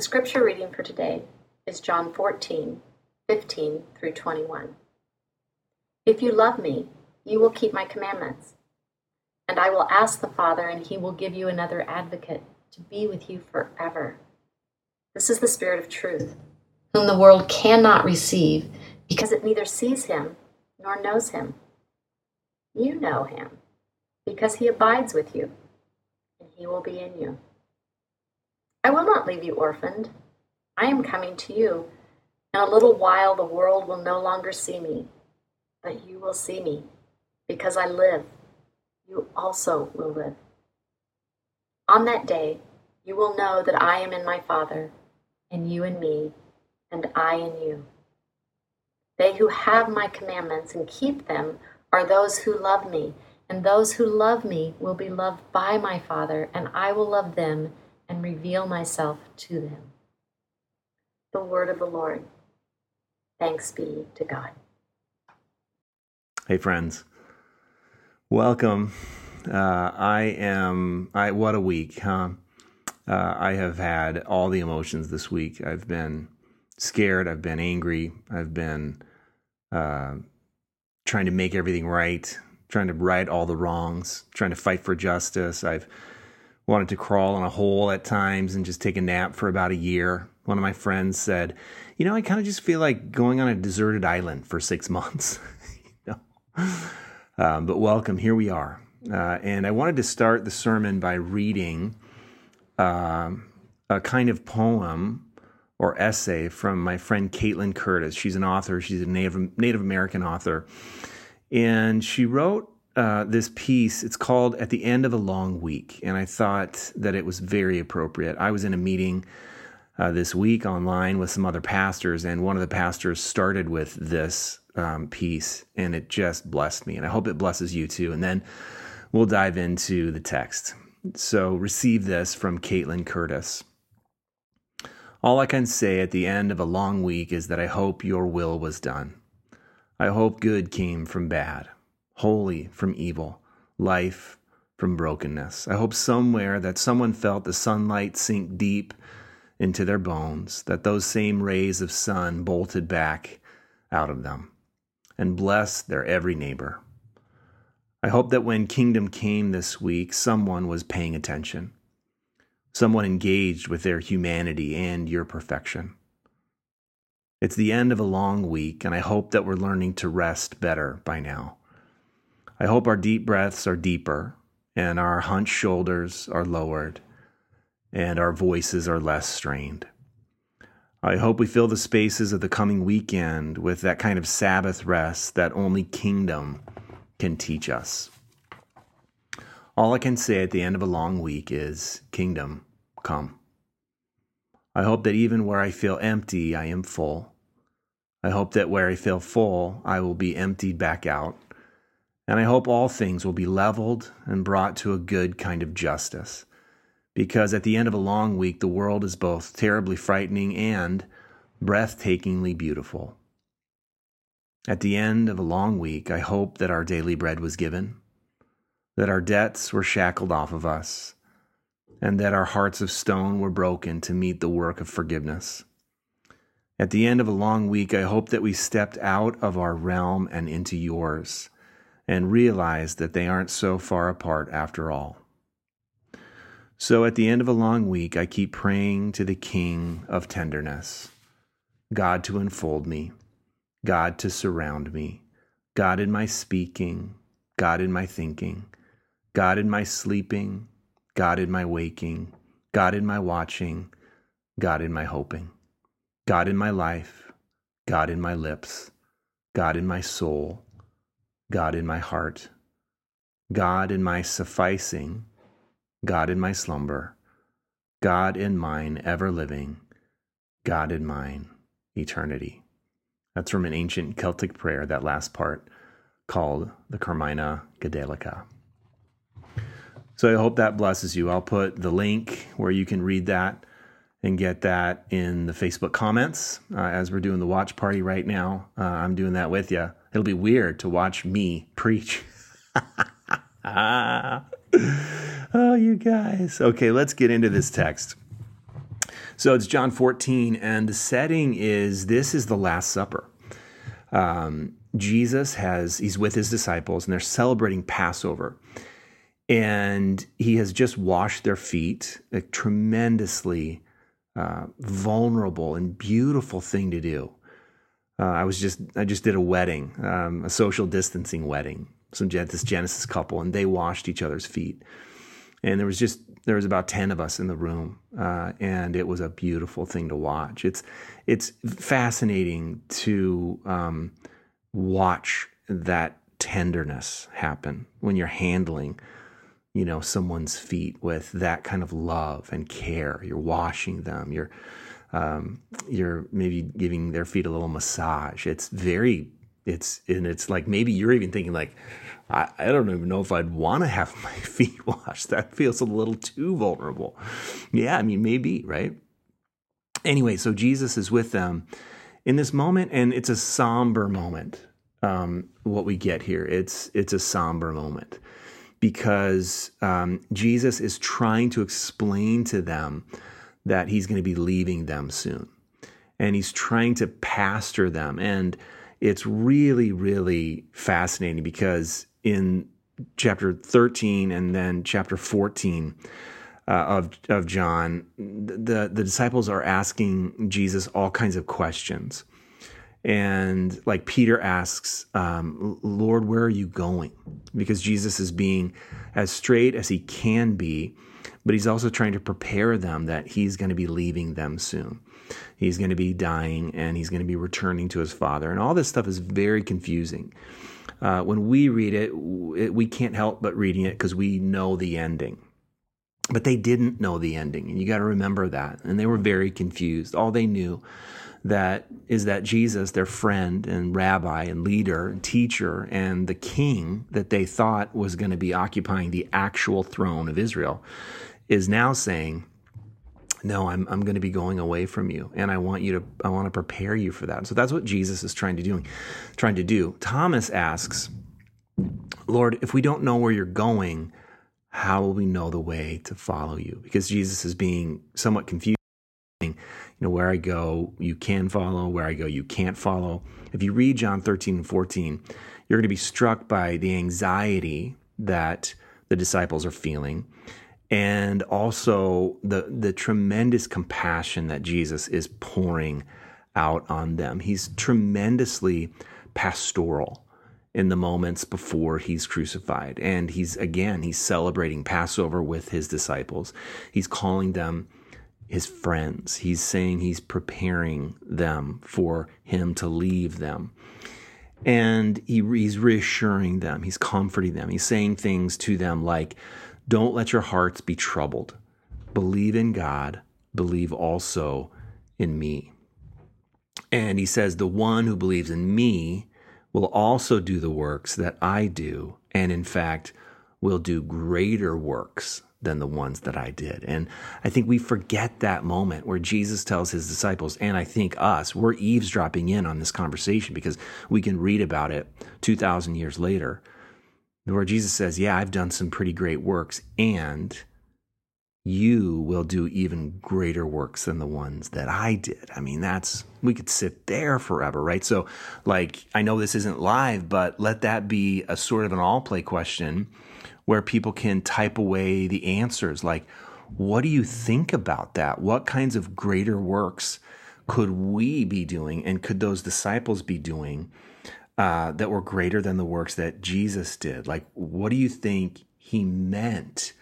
The scripture reading for today is John 14, 15 through 21. If you love me, you will keep my commandments. And I will ask the Father, and he will give you another advocate to be with you forever. This is the Spirit of truth, whom the world cannot receive because it neither sees him nor knows him. You know him because he abides with you, and he will be in you. I will not leave you orphaned. I am coming to you. In a little while, the world will no longer see me, but you will see me. Because I live, you also will live. On that day, you will know that I am in my Father, and you in me, and I in you. They who have my commandments and keep them are those who love me, and those who love me will be loved by my Father, and I will love them and reveal myself to them. The word of the Lord. Thanks be to God. Hey, friends. Welcome. Uh, I am. I what a week, huh? Uh, I have had all the emotions this week. I've been scared. I've been angry. I've been uh, trying to make everything right, trying to right all the wrongs, trying to fight for justice. I've wanted to crawl in a hole at times and just take a nap for about a year. One of my friends said, "You know, I kind of just feel like going on a deserted island for six months." you know? um, but welcome, here we are, uh, and I wanted to start the sermon by reading um a kind of poem or essay from my friend Kaitlin Curtice. She's an author. She's a Native Native American author, and she wrote uh, this piece. It's called "At the End of a Long Week," and I thought that it was very appropriate. I was in a meeting uh, this week online with some other pastors, and one of the pastors started with this um, piece, and it just blessed me. And I hope it blesses you too. And then we'll dive into the text. So receive this from Kaitlin Curtice. All I can say at the end of a long week is that I hope your will was done. I hope good came from bad, holy from evil, life from brokenness. I hope somewhere that someone felt the sunlight sink deep into their bones, that those same rays of sun bolted back out of them and blessed their every neighbor. I hope that when kingdom came this week, someone was paying attention, someone engaged with their humanity and your perfection. It's the end of a long week, and I hope that we're learning to rest better by now. I hope our deep breaths are deeper and our hunched shoulders are lowered and our voices are less strained. I hope we fill the spaces of the coming weekend with that kind of Sabbath rest that only kingdom can teach us. All I can say at the end of a long week is, Kingdom, come. I hope that even where I feel empty, I am full. I hope that where I feel full, I will be emptied back out. And I hope all things will be leveled and brought to a good kind of justice. Because at the end of a long week, the world is both terribly frightening and breathtakingly beautiful. At the end of a long week, I hope that our daily bread was given, that our debts were shackled off of us, and that our hearts of stone were broken to meet the work of forgiveness. At the end of a long week, I hope that we stepped out of our realm and into yours, and realize that they aren't so far apart after all. So at the end of a long week, I keep praying to the King of tenderness God to enfold me, God to surround me, God in my speaking, God in my thinking, God in my sleeping, God in my waking, God in my watching, God in my hoping, God in my life, God in my lips, God in my soul, God in my heart, God in my sufficing, God in my slumber, God in mine ever living, God in mine eternity. That's from an ancient Celtic prayer, that last part called the Carmina Gadelica. So I hope that blesses you. I'll put the link where you can read that and get that in the Facebook comments uh, as we're doing the watch party right now. Uh, I'm doing that with you. It'll be weird to watch me preach. oh, you guys. Okay, let's get into this text. So it's John 14, and the setting is this is the Last Supper. Um, Jesus has, he's with his disciples, and they're celebrating Passover. And he has just washed their feet, a tremendously uh, vulnerable and beautiful thing to do. Uh, I was just, I just did a wedding, um, a social distancing wedding, some this Genesis couple, and they washed each other's feet. And there was just there was about 10 of us in the room uh, and it was a beautiful thing to watch. It's it's fascinating to um, watch that tenderness happen when you're handling you know someone's feet with that kind of love and care. You're washing them. You're um, you're maybe giving their feet a little massage it's very it's and it's like maybe you're even thinking like I, I don't even know if I'd want to have my feet washed. That feels a little too vulnerable. Yeah, I mean, maybe, right? Anyway, so Jesus is with them in this moment, and it's a somber moment. Um, what we get here, it's it's a somber moment because um, Jesus is trying to explain to them that he's going to be leaving them soon, and he's trying to pastor them, and it's really really fascinating because in chapter 13 and then chapter 14 uh, of of John, the the disciples are asking Jesus all kinds of questions, and like Peter asks, um, "Lord, where are you going?" Because Jesus is being as straight as he can be, but he's also trying to prepare them that he's going to be leaving them soon. He's going to be dying and he's going to be returning to his Father, and all this stuff is very confusing uh, when we read it, we can't help but reading it because we know the ending. But they didn't know the ending, and you got to remember that. And they were very confused. All they knew that is that Jesus, their friend and rabbi and leader and teacher and the king that they thought was going to be occupying the actual throne of Israel, is now saying, no i'm, I'm going to be going away from you and i want you to i want to prepare you for that. So that's what jesus is trying to do trying to do. Thomas asks lord if we don't know where you're going how will we know the way to follow you? Because jesus is being somewhat confused you know where i go you can follow where i go you can't follow if you read john 13 and 14 you're going to be struck by the anxiety that the disciples are feeling and also the the tremendous compassion that Jesus is pouring out on them. He's tremendously pastoral in the moments before he's crucified. And he's again, he's celebrating Passover with his disciples. He's calling them his friends. He's saying he's preparing them for him to leave them. And he, he's reassuring them, he's comforting them, he's saying things to them like, don't let your hearts be troubled. Believe in God, believe also in me. And he says, The one who believes in me will also do the works that I do, and in fact, will do greater works than the ones that I did. And I think we forget that moment where Jesus tells his disciples, and I think us, we're eavesdropping in on this conversation because we can read about it 2,000 years later where Jesus says, Yeah, I've done some pretty great works, and you will do even greater works than the ones that I did. I mean, that's, we could sit there forever, right? So, like, I know this isn't live, but let that be a sort of an all play question where people can type away the answers. Like, what do you think about that? What kinds of greater works could we be doing and could those disciples be doing uh, that were greater than the works that Jesus did? Like, what do you think he meant?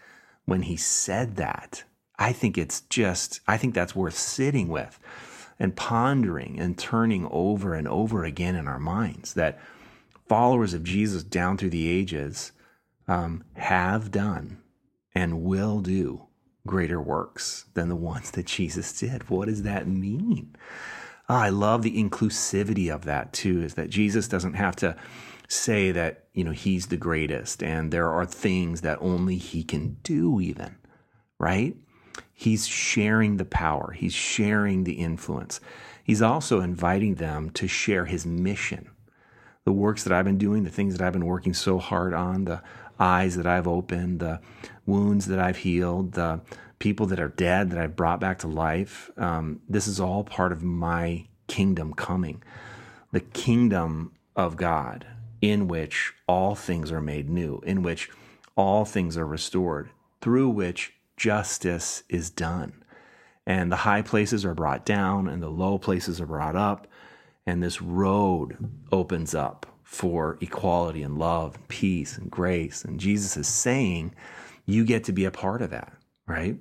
when he said that. I think it's just, I think that's worth sitting with and pondering and turning over and over again in our minds that followers of Jesus down through the ages um, have done and will do greater works than the ones that Jesus did. What does that mean? Oh, I love the inclusivity of that too, is that Jesus doesn't have to say that, you know, he's the greatest and there are things that only he can do, even, right? He's sharing the power, he's sharing the influence. He's also inviting them to share his mission. The works that I've been doing, the things that I've been working so hard on, the eyes that I've opened, the wounds that I've healed, the people that are dead that I've brought back to life. Um, this is all part of my kingdom coming. The kingdom of God in which all things are made new, in which all things are restored, through which justice is done. And the high places are brought down, and the low places are brought up, and this road opens up for equality and love and peace and grace. And Jesus is saying, you get to be a part of that, right?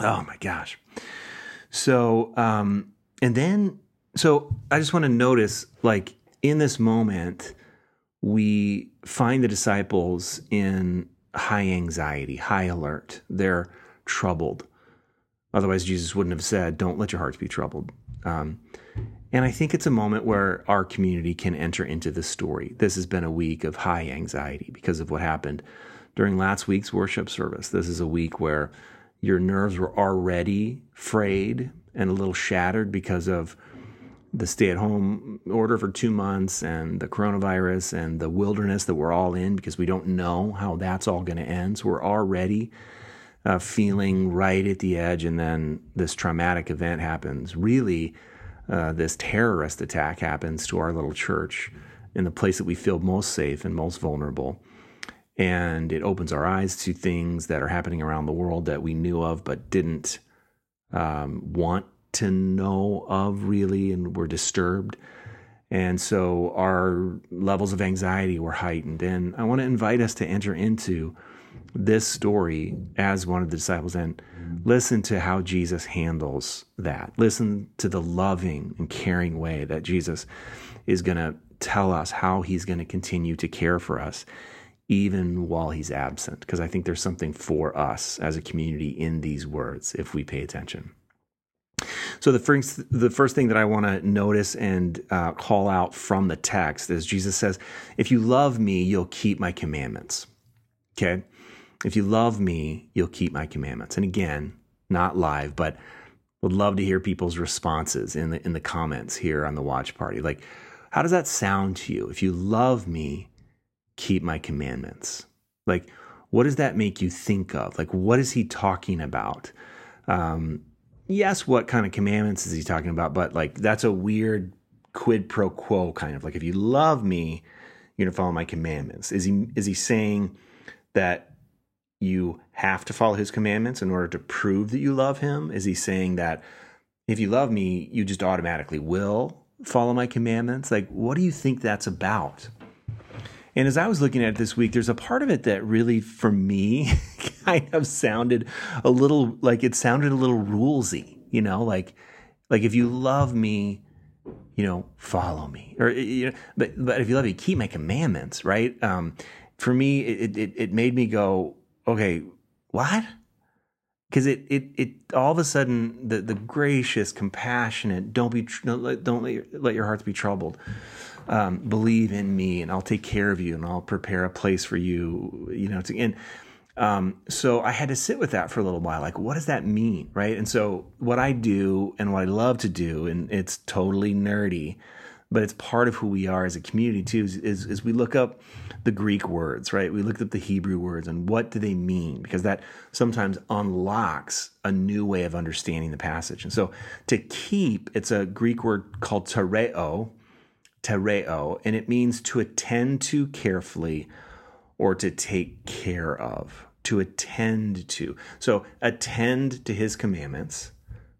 Oh my gosh. So, um, and then, so I just want to notice, like, in this moment, we find the disciples in high anxiety, high alert. They're troubled. Otherwise, Jesus wouldn't have said, Don't let your hearts be troubled. Um, and I think it's a moment where our community can enter into the story. This has been a week of high anxiety because of what happened during last week's worship service. This is a week where your nerves were already frayed and a little shattered because of the stay at home order for two months and the coronavirus and the wilderness that we're all in because we don't know how that's all going to end. So we're already uh, feeling right at the edge, and then this traumatic event happens. Really, uh, this terrorist attack happens to our little church in the place that we feel most safe and most vulnerable. And it opens our eyes to things that are happening around the world that we knew of but didn't um, want to know of really and were disturbed. And so our levels of anxiety were heightened. And I want to invite us to enter into this story as one of the disciples and listen to how Jesus handles that. Listen to the loving and caring way that Jesus is going to tell us how he's going to continue to care for us even while he's absent. Because I think there's something for us as a community in these words if we pay attention. So the first the first thing that I want to notice and uh, call out from the text is Jesus says, "If you love me, you'll keep my commandments." Okay, if you love me, you'll keep my commandments. And again, not live, but would love to hear people's responses in the in the comments here on the watch party. Like, how does that sound to you? If you love me, keep my commandments. Like, what does that make you think of? Like, what is he talking about? Um, yes, what kind of commandments is he talking about? But like that's a weird quid pro quo kind of like if you love me, you're gonna follow my commandments. Is he is he saying that you have to follow his commandments in order to prove that you love him? Is he saying that if you love me, you just automatically will follow my commandments? Like, what do you think that's about? And as I was looking at it this week, there's a part of it that really, for me, kind of sounded a little like it sounded a little rulesy, you know, like like if you love me, you know, follow me, or you know, but but if you love me, keep my commandments, right? Um, for me, it it it made me go, okay, what? Because it it it all of a sudden the the gracious, compassionate, don't be don't let don't let your, let your hearts be troubled um, believe in me and I'll take care of you and I'll prepare a place for you, you know, to, and, um, so I had to sit with that for a little while. Like, what does that mean? Right. And so what I do and what I love to do, and it's totally nerdy, but it's part of who we are as a community too. Is, is, is we look up the Greek words, right? We looked up the Hebrew words and what do they mean? Because that sometimes unlocks a new way of understanding the passage. And so to keep, it's a Greek word called tereo, tereo, and it means to attend to carefully or to take care of, to attend to. So attend to his commandments,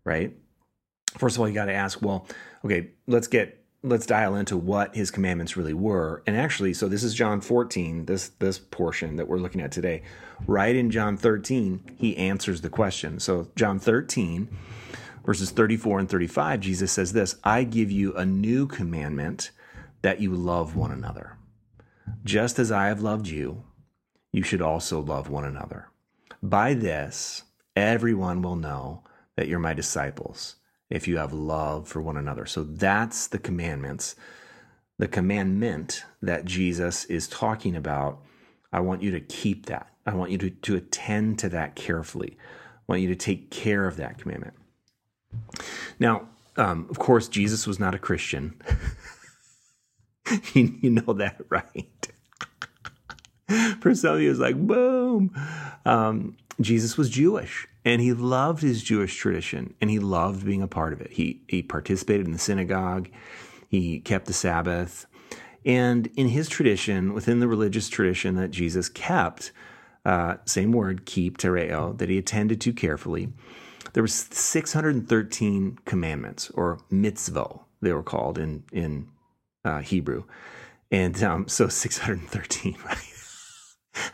right? First of all, you got to ask, well, okay, let's get let's dial into what his commandments really were. And actually, so this is John 14, this this portion that we're looking at today. Right in John 13, he answers the question. So John 13 verses 34 and 35, Jesus says this, I give you a new commandment that you love one another. Just as I have loved you, you should also love one another. By this, everyone will know that you're my disciples if you have love for one another. So that's the commandments, the commandment that Jesus is talking about. I want you to keep that. I want you to, to attend to that carefully. I want you to take care of that commandment. Now, um, of course, Jesus was not a Christian. you, you, know that, right? For some of you, it's like, boom. Um, Jesus was Jewish and he loved his Jewish tradition and he loved being a part of it. He, he participated in the synagogue, he kept the Sabbath. And in his tradition, within the religious tradition that Jesus kept, uh, same word, keep, tereo, that he attended to carefully, there was 613 commandments, or mitzvot, they were called in, in uh, Hebrew. And um, so 613, right?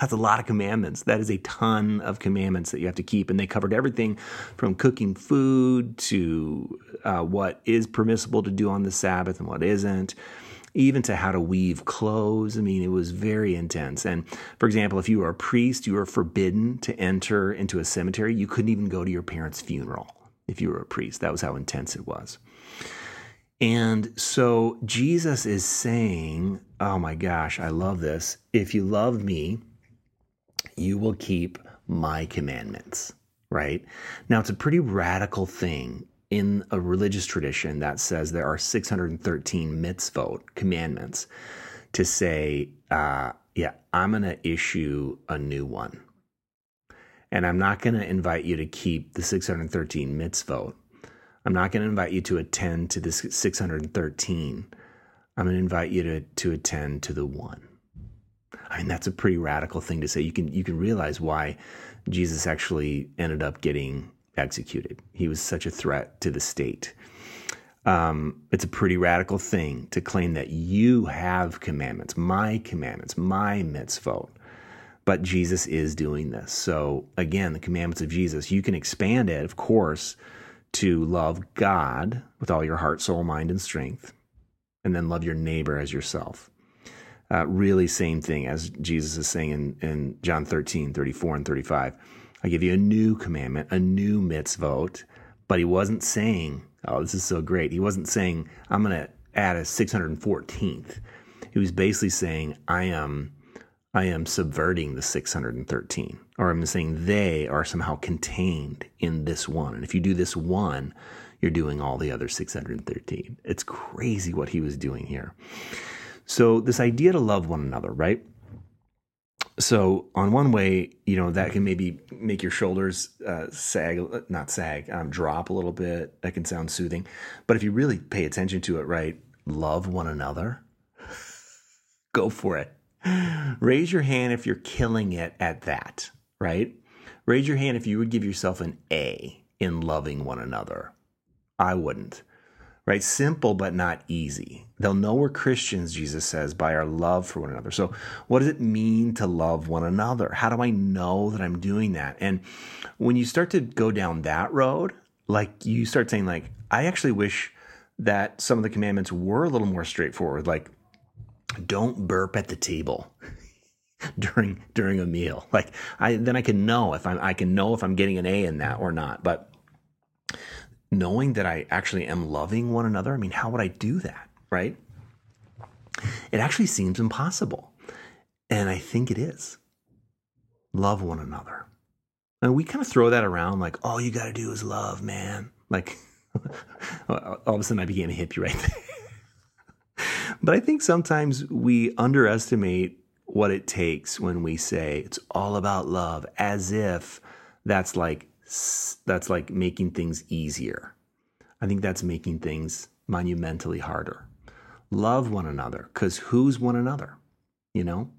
That's a lot of commandments. That is a ton of commandments that you have to keep. And they covered everything from cooking food to uh, what is permissible to do on the Sabbath and what isn't, even to how to weave clothes. I mean, it was very intense. And for example, if you were a priest, you were forbidden to enter into a cemetery. You couldn't even go to your parents' funeral if you were a priest. That was how intense it was. And so Jesus is saying, Oh my gosh, I love this. If you love me, you will keep my commandments, right? Now, it's a pretty radical thing in a religious tradition that says there are 613 mitzvot, commandments, to say, uh, yeah, I'm going to issue a new one. And I'm not going to invite you to keep the 613 mitzvot. I'm not going to invite you to attend to the 613. I'm going to invite you to, to attend to the one. I mean, that's a pretty radical thing to say. You can you can realize why Jesus actually ended up getting executed. He was such a threat to the state. Um, it's a pretty radical thing to claim that you have commandments, my commandments, my mitzvot. But Jesus is doing this. So again, the commandments of Jesus, you can expand it, of course, to love God with all your heart, soul, mind, and strength, and then love your neighbor as yourself uh, really same thing as Jesus is saying in, in John 13, 34 and 35. I give you a new commandment, a new mitzvot. But he wasn't saying, oh, this is so great. He wasn't saying, I'm going to add a 614th. He was basically saying, I am, I am subverting the 613. Or I'm saying they are somehow contained in this one. And if you do this one, you're doing all the other 613. It's crazy what he was doing here. So, this idea to love one another, right? So, on one way, you know, that can maybe make your shoulders uh, sag, not sag, um, drop a little bit. That can sound soothing. But if you really pay attention to it, right, love one another, go for it. Raise your hand if you're killing it at that, right? Raise your hand if you would give yourself an A in loving one another. I wouldn't right? Simple, but not easy. They'll know we're Christians, Jesus says, by our love for one another. So, what does it mean to love one another? How do I know that I'm doing that? And when you start to go down that road, like you start saying, like, I actually wish that some of the commandments were a little more straightforward, like, don't burp at the table. during during a meal like i then i can know if i'm i can know if i'm getting an a in that or not but knowing that I actually am loving one another, I mean, how would I do that, right? It actually seems impossible. And I think it is. Love one another. And we kind of throw that around like, all you got to do is love, man. Like, all of a sudden I became a hippie right there. but I think sometimes we underestimate what it takes when we say it's all about love as if that's like that's like making things easier. I think that's making things monumentally harder. Love one another cuz who's one another? You know?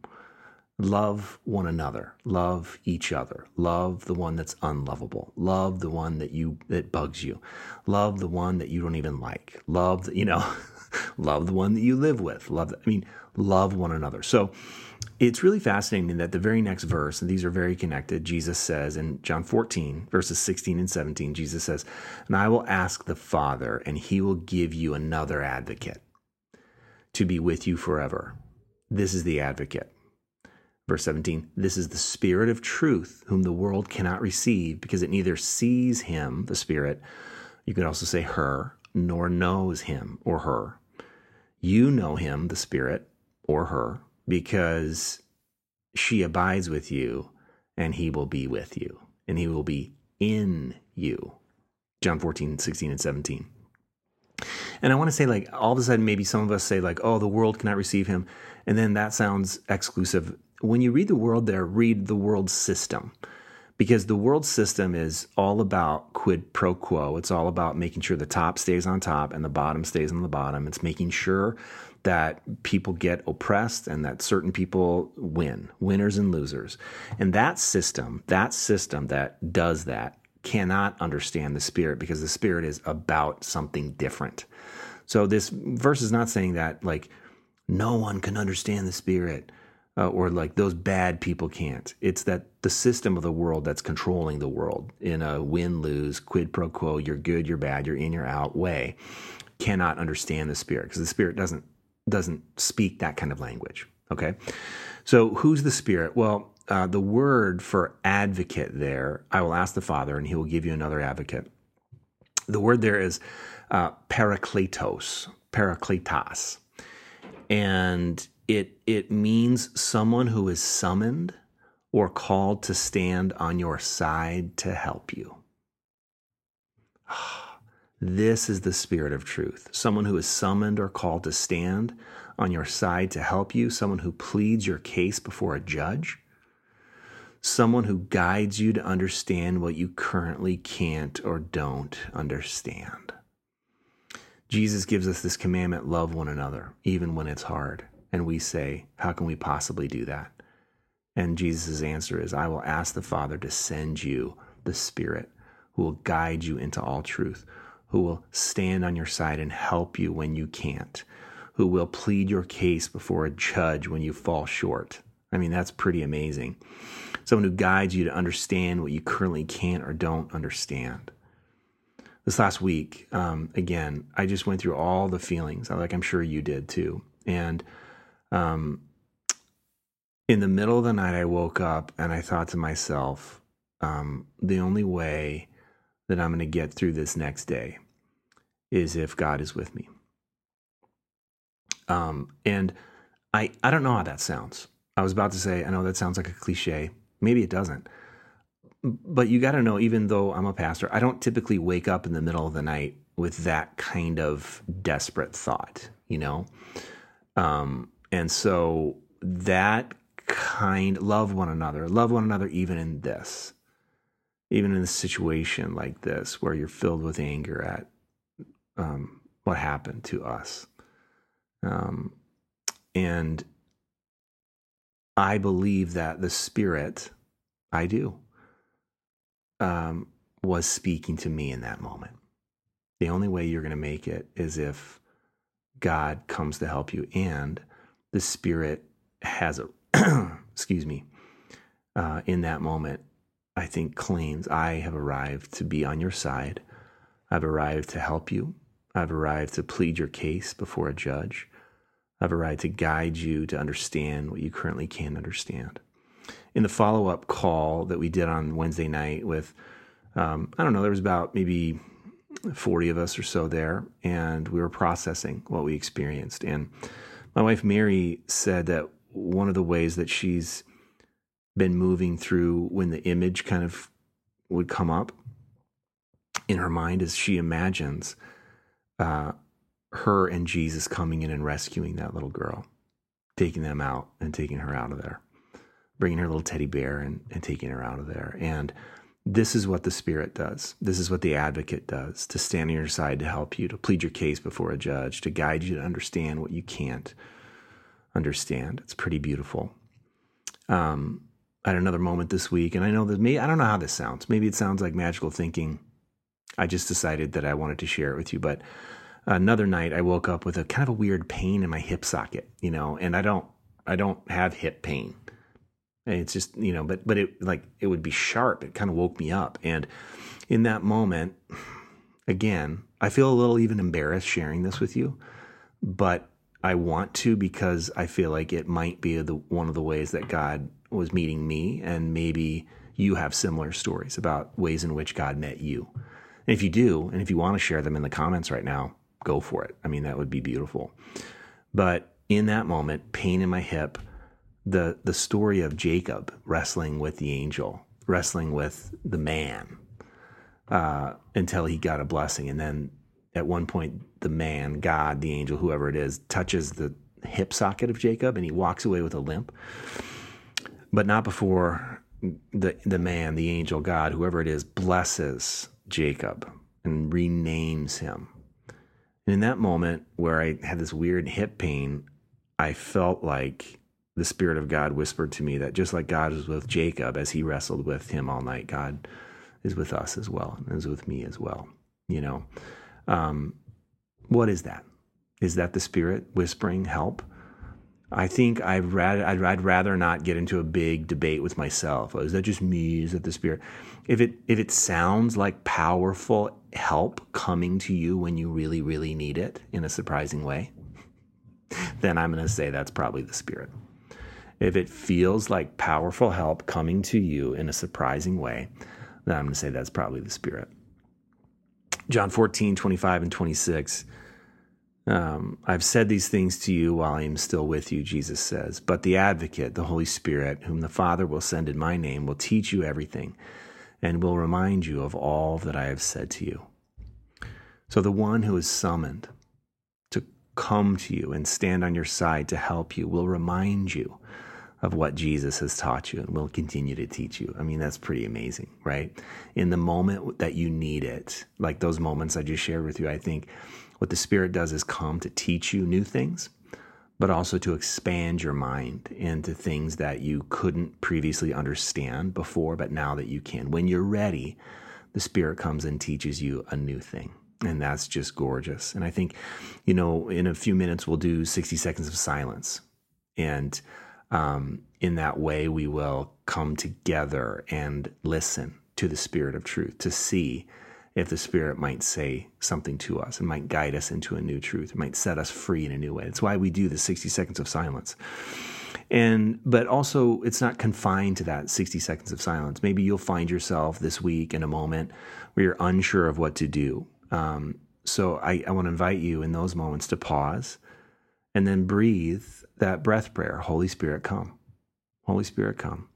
Love one another. Love each other. Love the one that's unlovable. Love the one that you that bugs you. Love the one that you don't even like. Love the, you know, love the one that you live with. Love the, I mean, love one another. So it's really fascinating that the very next verse, and these are very connected, Jesus says in John 14, verses 16 and 17, Jesus says, And I will ask the Father, and he will give you another advocate to be with you forever. This is the advocate. Verse 17, this is the Spirit of truth, whom the world cannot receive because it neither sees him, the Spirit, you could also say her, nor knows him or her. You know him, the Spirit, or her, because she abides with you and he will be with you and he will be in you. John 14, 16, and 17. And I want to say, like, all of a sudden, maybe some of us say, like, oh, the world cannot receive him. And then that sounds exclusive. When you read the world there, read the world system because the world system is all about quid pro quo. It's all about making sure the top stays on top and the bottom stays on the bottom. It's making sure that people get oppressed and that certain people win, winners and losers. And that system, that system that does that, cannot understand the spirit because the spirit is about something different. So this verse is not saying that like no one can understand the spirit uh, or like those bad people can't. It's that the system of the world that's controlling the world in a win lose, quid pro quo, you're good, you're bad, you're in, you're out way cannot understand the spirit because the spirit doesn't doesn't speak that kind of language. Okay, so who's the spirit? Well, uh, the word for advocate there, I will ask the Father, and He will give you another advocate. The word there is uh, parakletos, parakletos, and it it means someone who is summoned or called to stand on your side to help you. This is the spirit of truth. Someone who is summoned or called to stand on your side to help you, someone who pleads your case before a judge, someone who guides you to understand what you currently can't or don't understand. Jesus gives us this commandment love one another, even when it's hard. And we say, How can we possibly do that? And Jesus' answer is, I will ask the Father to send you the Spirit who will guide you into all truth, who will stand on your side and help you when you can't, who will plead your case before a judge when you fall short. I mean, that's pretty amazing. Someone who guides you to understand what you currently can't or don't understand this last week, um, again, I just went through all the feelings, like I'm sure you did too. And um, in the middle of the night, I woke up and I thought to myself, um, the only way that I'm going to get through this next day is if God is with me. Um, and I, I don't know how that sounds. I was about to say, I know that sounds like a cliche. Maybe it doesn't. But you got to know, even though I'm a pastor, I don't typically wake up in the middle of the night with that kind of desperate thought, you know? Um, and so that kind, love one another, love one another even in this, even in a situation like this where you're filled with anger at um, what happened to us. Um, and I believe that the Spirit, I do, um, was speaking to me in that moment. The only way you're going to make it is if God comes to help you and the Spirit has a, excuse me, uh, in that moment, I think claims, I have arrived to be on your side. I've arrived to help you. I've arrived to plead your case before a judge. I've arrived to guide you to understand what you currently can't understand. In the follow up call that we did on Wednesday night with, um, I don't know, there was about maybe 40 of us or so there, and we were processing what we experienced. And my wife Mary said that one of the ways that she's been moving through when the image kind of would come up in her mind is she imagines uh, her and Jesus coming in and rescuing that little girl, taking them out and taking her out of there, bringing her little teddy bear and, and taking her out of there. And this is what the Spirit does. This is what the advocate does to stand on your side to help you, to plead your case before a judge, to guide you to understand what you can't understand. It's pretty beautiful. Um, I had another moment this week, and I know that me, I don't know how this sounds. Maybe it sounds like magical thinking. I just decided that I wanted to share it with you. But another night, I woke up with a kind of a weird pain in my hip socket, you know, and I don't, I don't have hip pain. It's just, you know, but, but it like, it would be sharp. It kind of woke me up. And in that moment, again, I feel a little even embarrassed sharing this with you, but I want to because I feel like it might be the, one of the ways that God was meeting me. And maybe you have similar stories about ways in which God met you. And if you do, and if you want to share them in the comments right now, go for it. I mean, that would be beautiful. But in that moment, pain in my hip, the the story of Jacob wrestling with the angel, wrestling with the man, uh, until he got a blessing, and then at one point, the man, God, the angel, whoever it is, touches the hip socket of Jacob, and he walks away with a limp, but not before the the man, the angel, God, whoever it is, blesses Jacob and renames him. And in that moment where I had this weird hip pain, I felt like the Spirit of God whispered to me that just like God was with Jacob as he wrestled with him all night, God is with us as well and is with me as well. You know, um, what is that? Is that the Spirit whispering help? I think I'd rather I'd, I'd, rather not get into a big debate with myself. Oh, is that just me? Is that the Spirit? If it if it sounds like powerful help coming to you when you really really need it in a surprising way, then I'm going to say that's probably the Spirit. If it feels like powerful help coming to you in a surprising way, then I'm going to say that's probably the Spirit. John 14, 25, and 26. Um, I've said these things to you while I am still with you, Jesus says. But the advocate, the Holy Spirit, whom the Father will send in my name, will teach you everything and will remind you of all that I have said to you. So the one who is summoned to come to you and stand on your side to help you will remind you of what Jesus has taught you and will continue to teach you. I mean, that's pretty amazing, right? In the moment that you need it, like those moments I just shared with you, I think what the Spirit does is come to teach you new things, but also to expand your mind into things that you couldn't previously understand before, but now that you can. When you're ready, the Spirit comes and teaches you a new thing. And that's just gorgeous. And I think, you know, in a few minutes, we'll do 60 seconds of silence. And um, in that way, we will come together and listen to the Spirit of truth to see if the Spirit might say something to us. It might guide us into a new truth. It might set us free in a new way. That's why we do the 60 seconds of silence. And but also it's not confined to that 60 seconds of silence. Maybe you'll find yourself this week in a moment where you're unsure of what to do. Um, so I, I want to invite you in those moments to pause and then breathe that breath prayer Holy Spirit, come. Holy Spirit, come.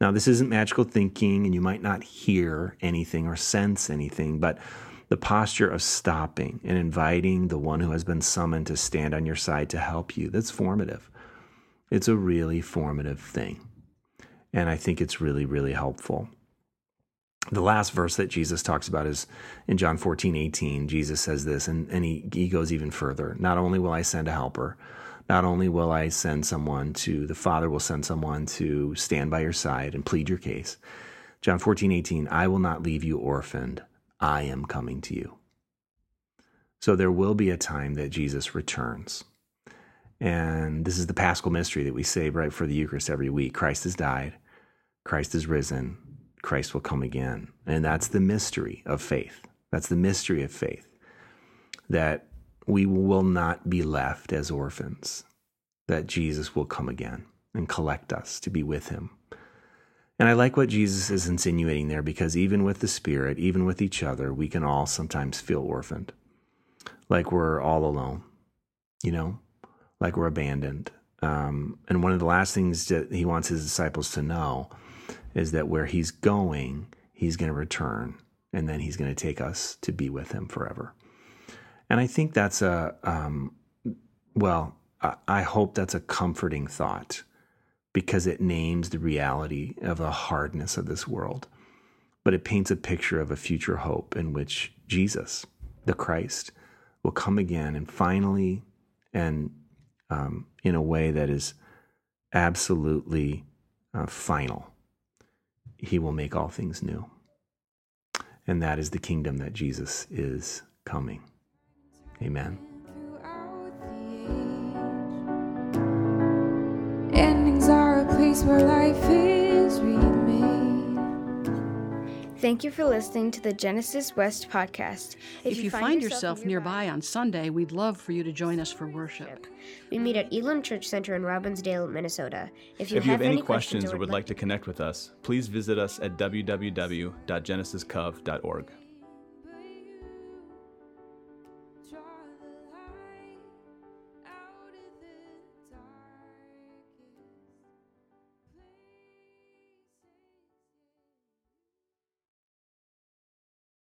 Now, this isn't magical thinking, and you might not hear anything or sense anything, but the posture of stopping and inviting the one who has been summoned to stand on your side to help you, that's formative. It's a really formative thing. And I think it's really, really helpful. The last verse that Jesus talks about is in John 14, 18. Jesus says this, and, and he, he goes even further. Not only will I send a helper, not only will I send someone to, the Father will send someone to stand by your side and plead your case. John 14, 18, I will not leave you orphaned. I am coming to you. So there will be a time that Jesus returns. And this is the paschal mystery that we say right for the Eucharist every week. Christ has died, Christ is risen, Christ will come again. And that's the mystery of faith. That's the mystery of faith. That we will not be left as orphans, that Jesus will come again and collect us to be with him. And I like what Jesus is insinuating there because even with the Spirit, even with each other, we can all sometimes feel orphaned, like we're all alone, you know, like we're abandoned. Um, and one of the last things that he wants his disciples to know is that where he's going, he's going to return, and then he's going to take us to be with him forever. And I think that's a, um, well, I hope that's a comforting thought because it names the reality of the hardness of this world. But it paints a picture of a future hope in which Jesus, the Christ, will come again and finally, and um, in a way that is absolutely uh, final, he will make all things new. And that is the kingdom that Jesus is coming. Amen. Endings are a place where life is remade. Thank you for listening to the Genesis West podcast. If, if you, you, find, find yourself, yourself nearby, nearby on Sunday, we'd love for you to join us for worship. We meet at Elam Church Center in Robbinsdale, Minnesota. If you, if you have, have, any questions, questions or would like to connect with us, please visit us at www.genesiscov.org.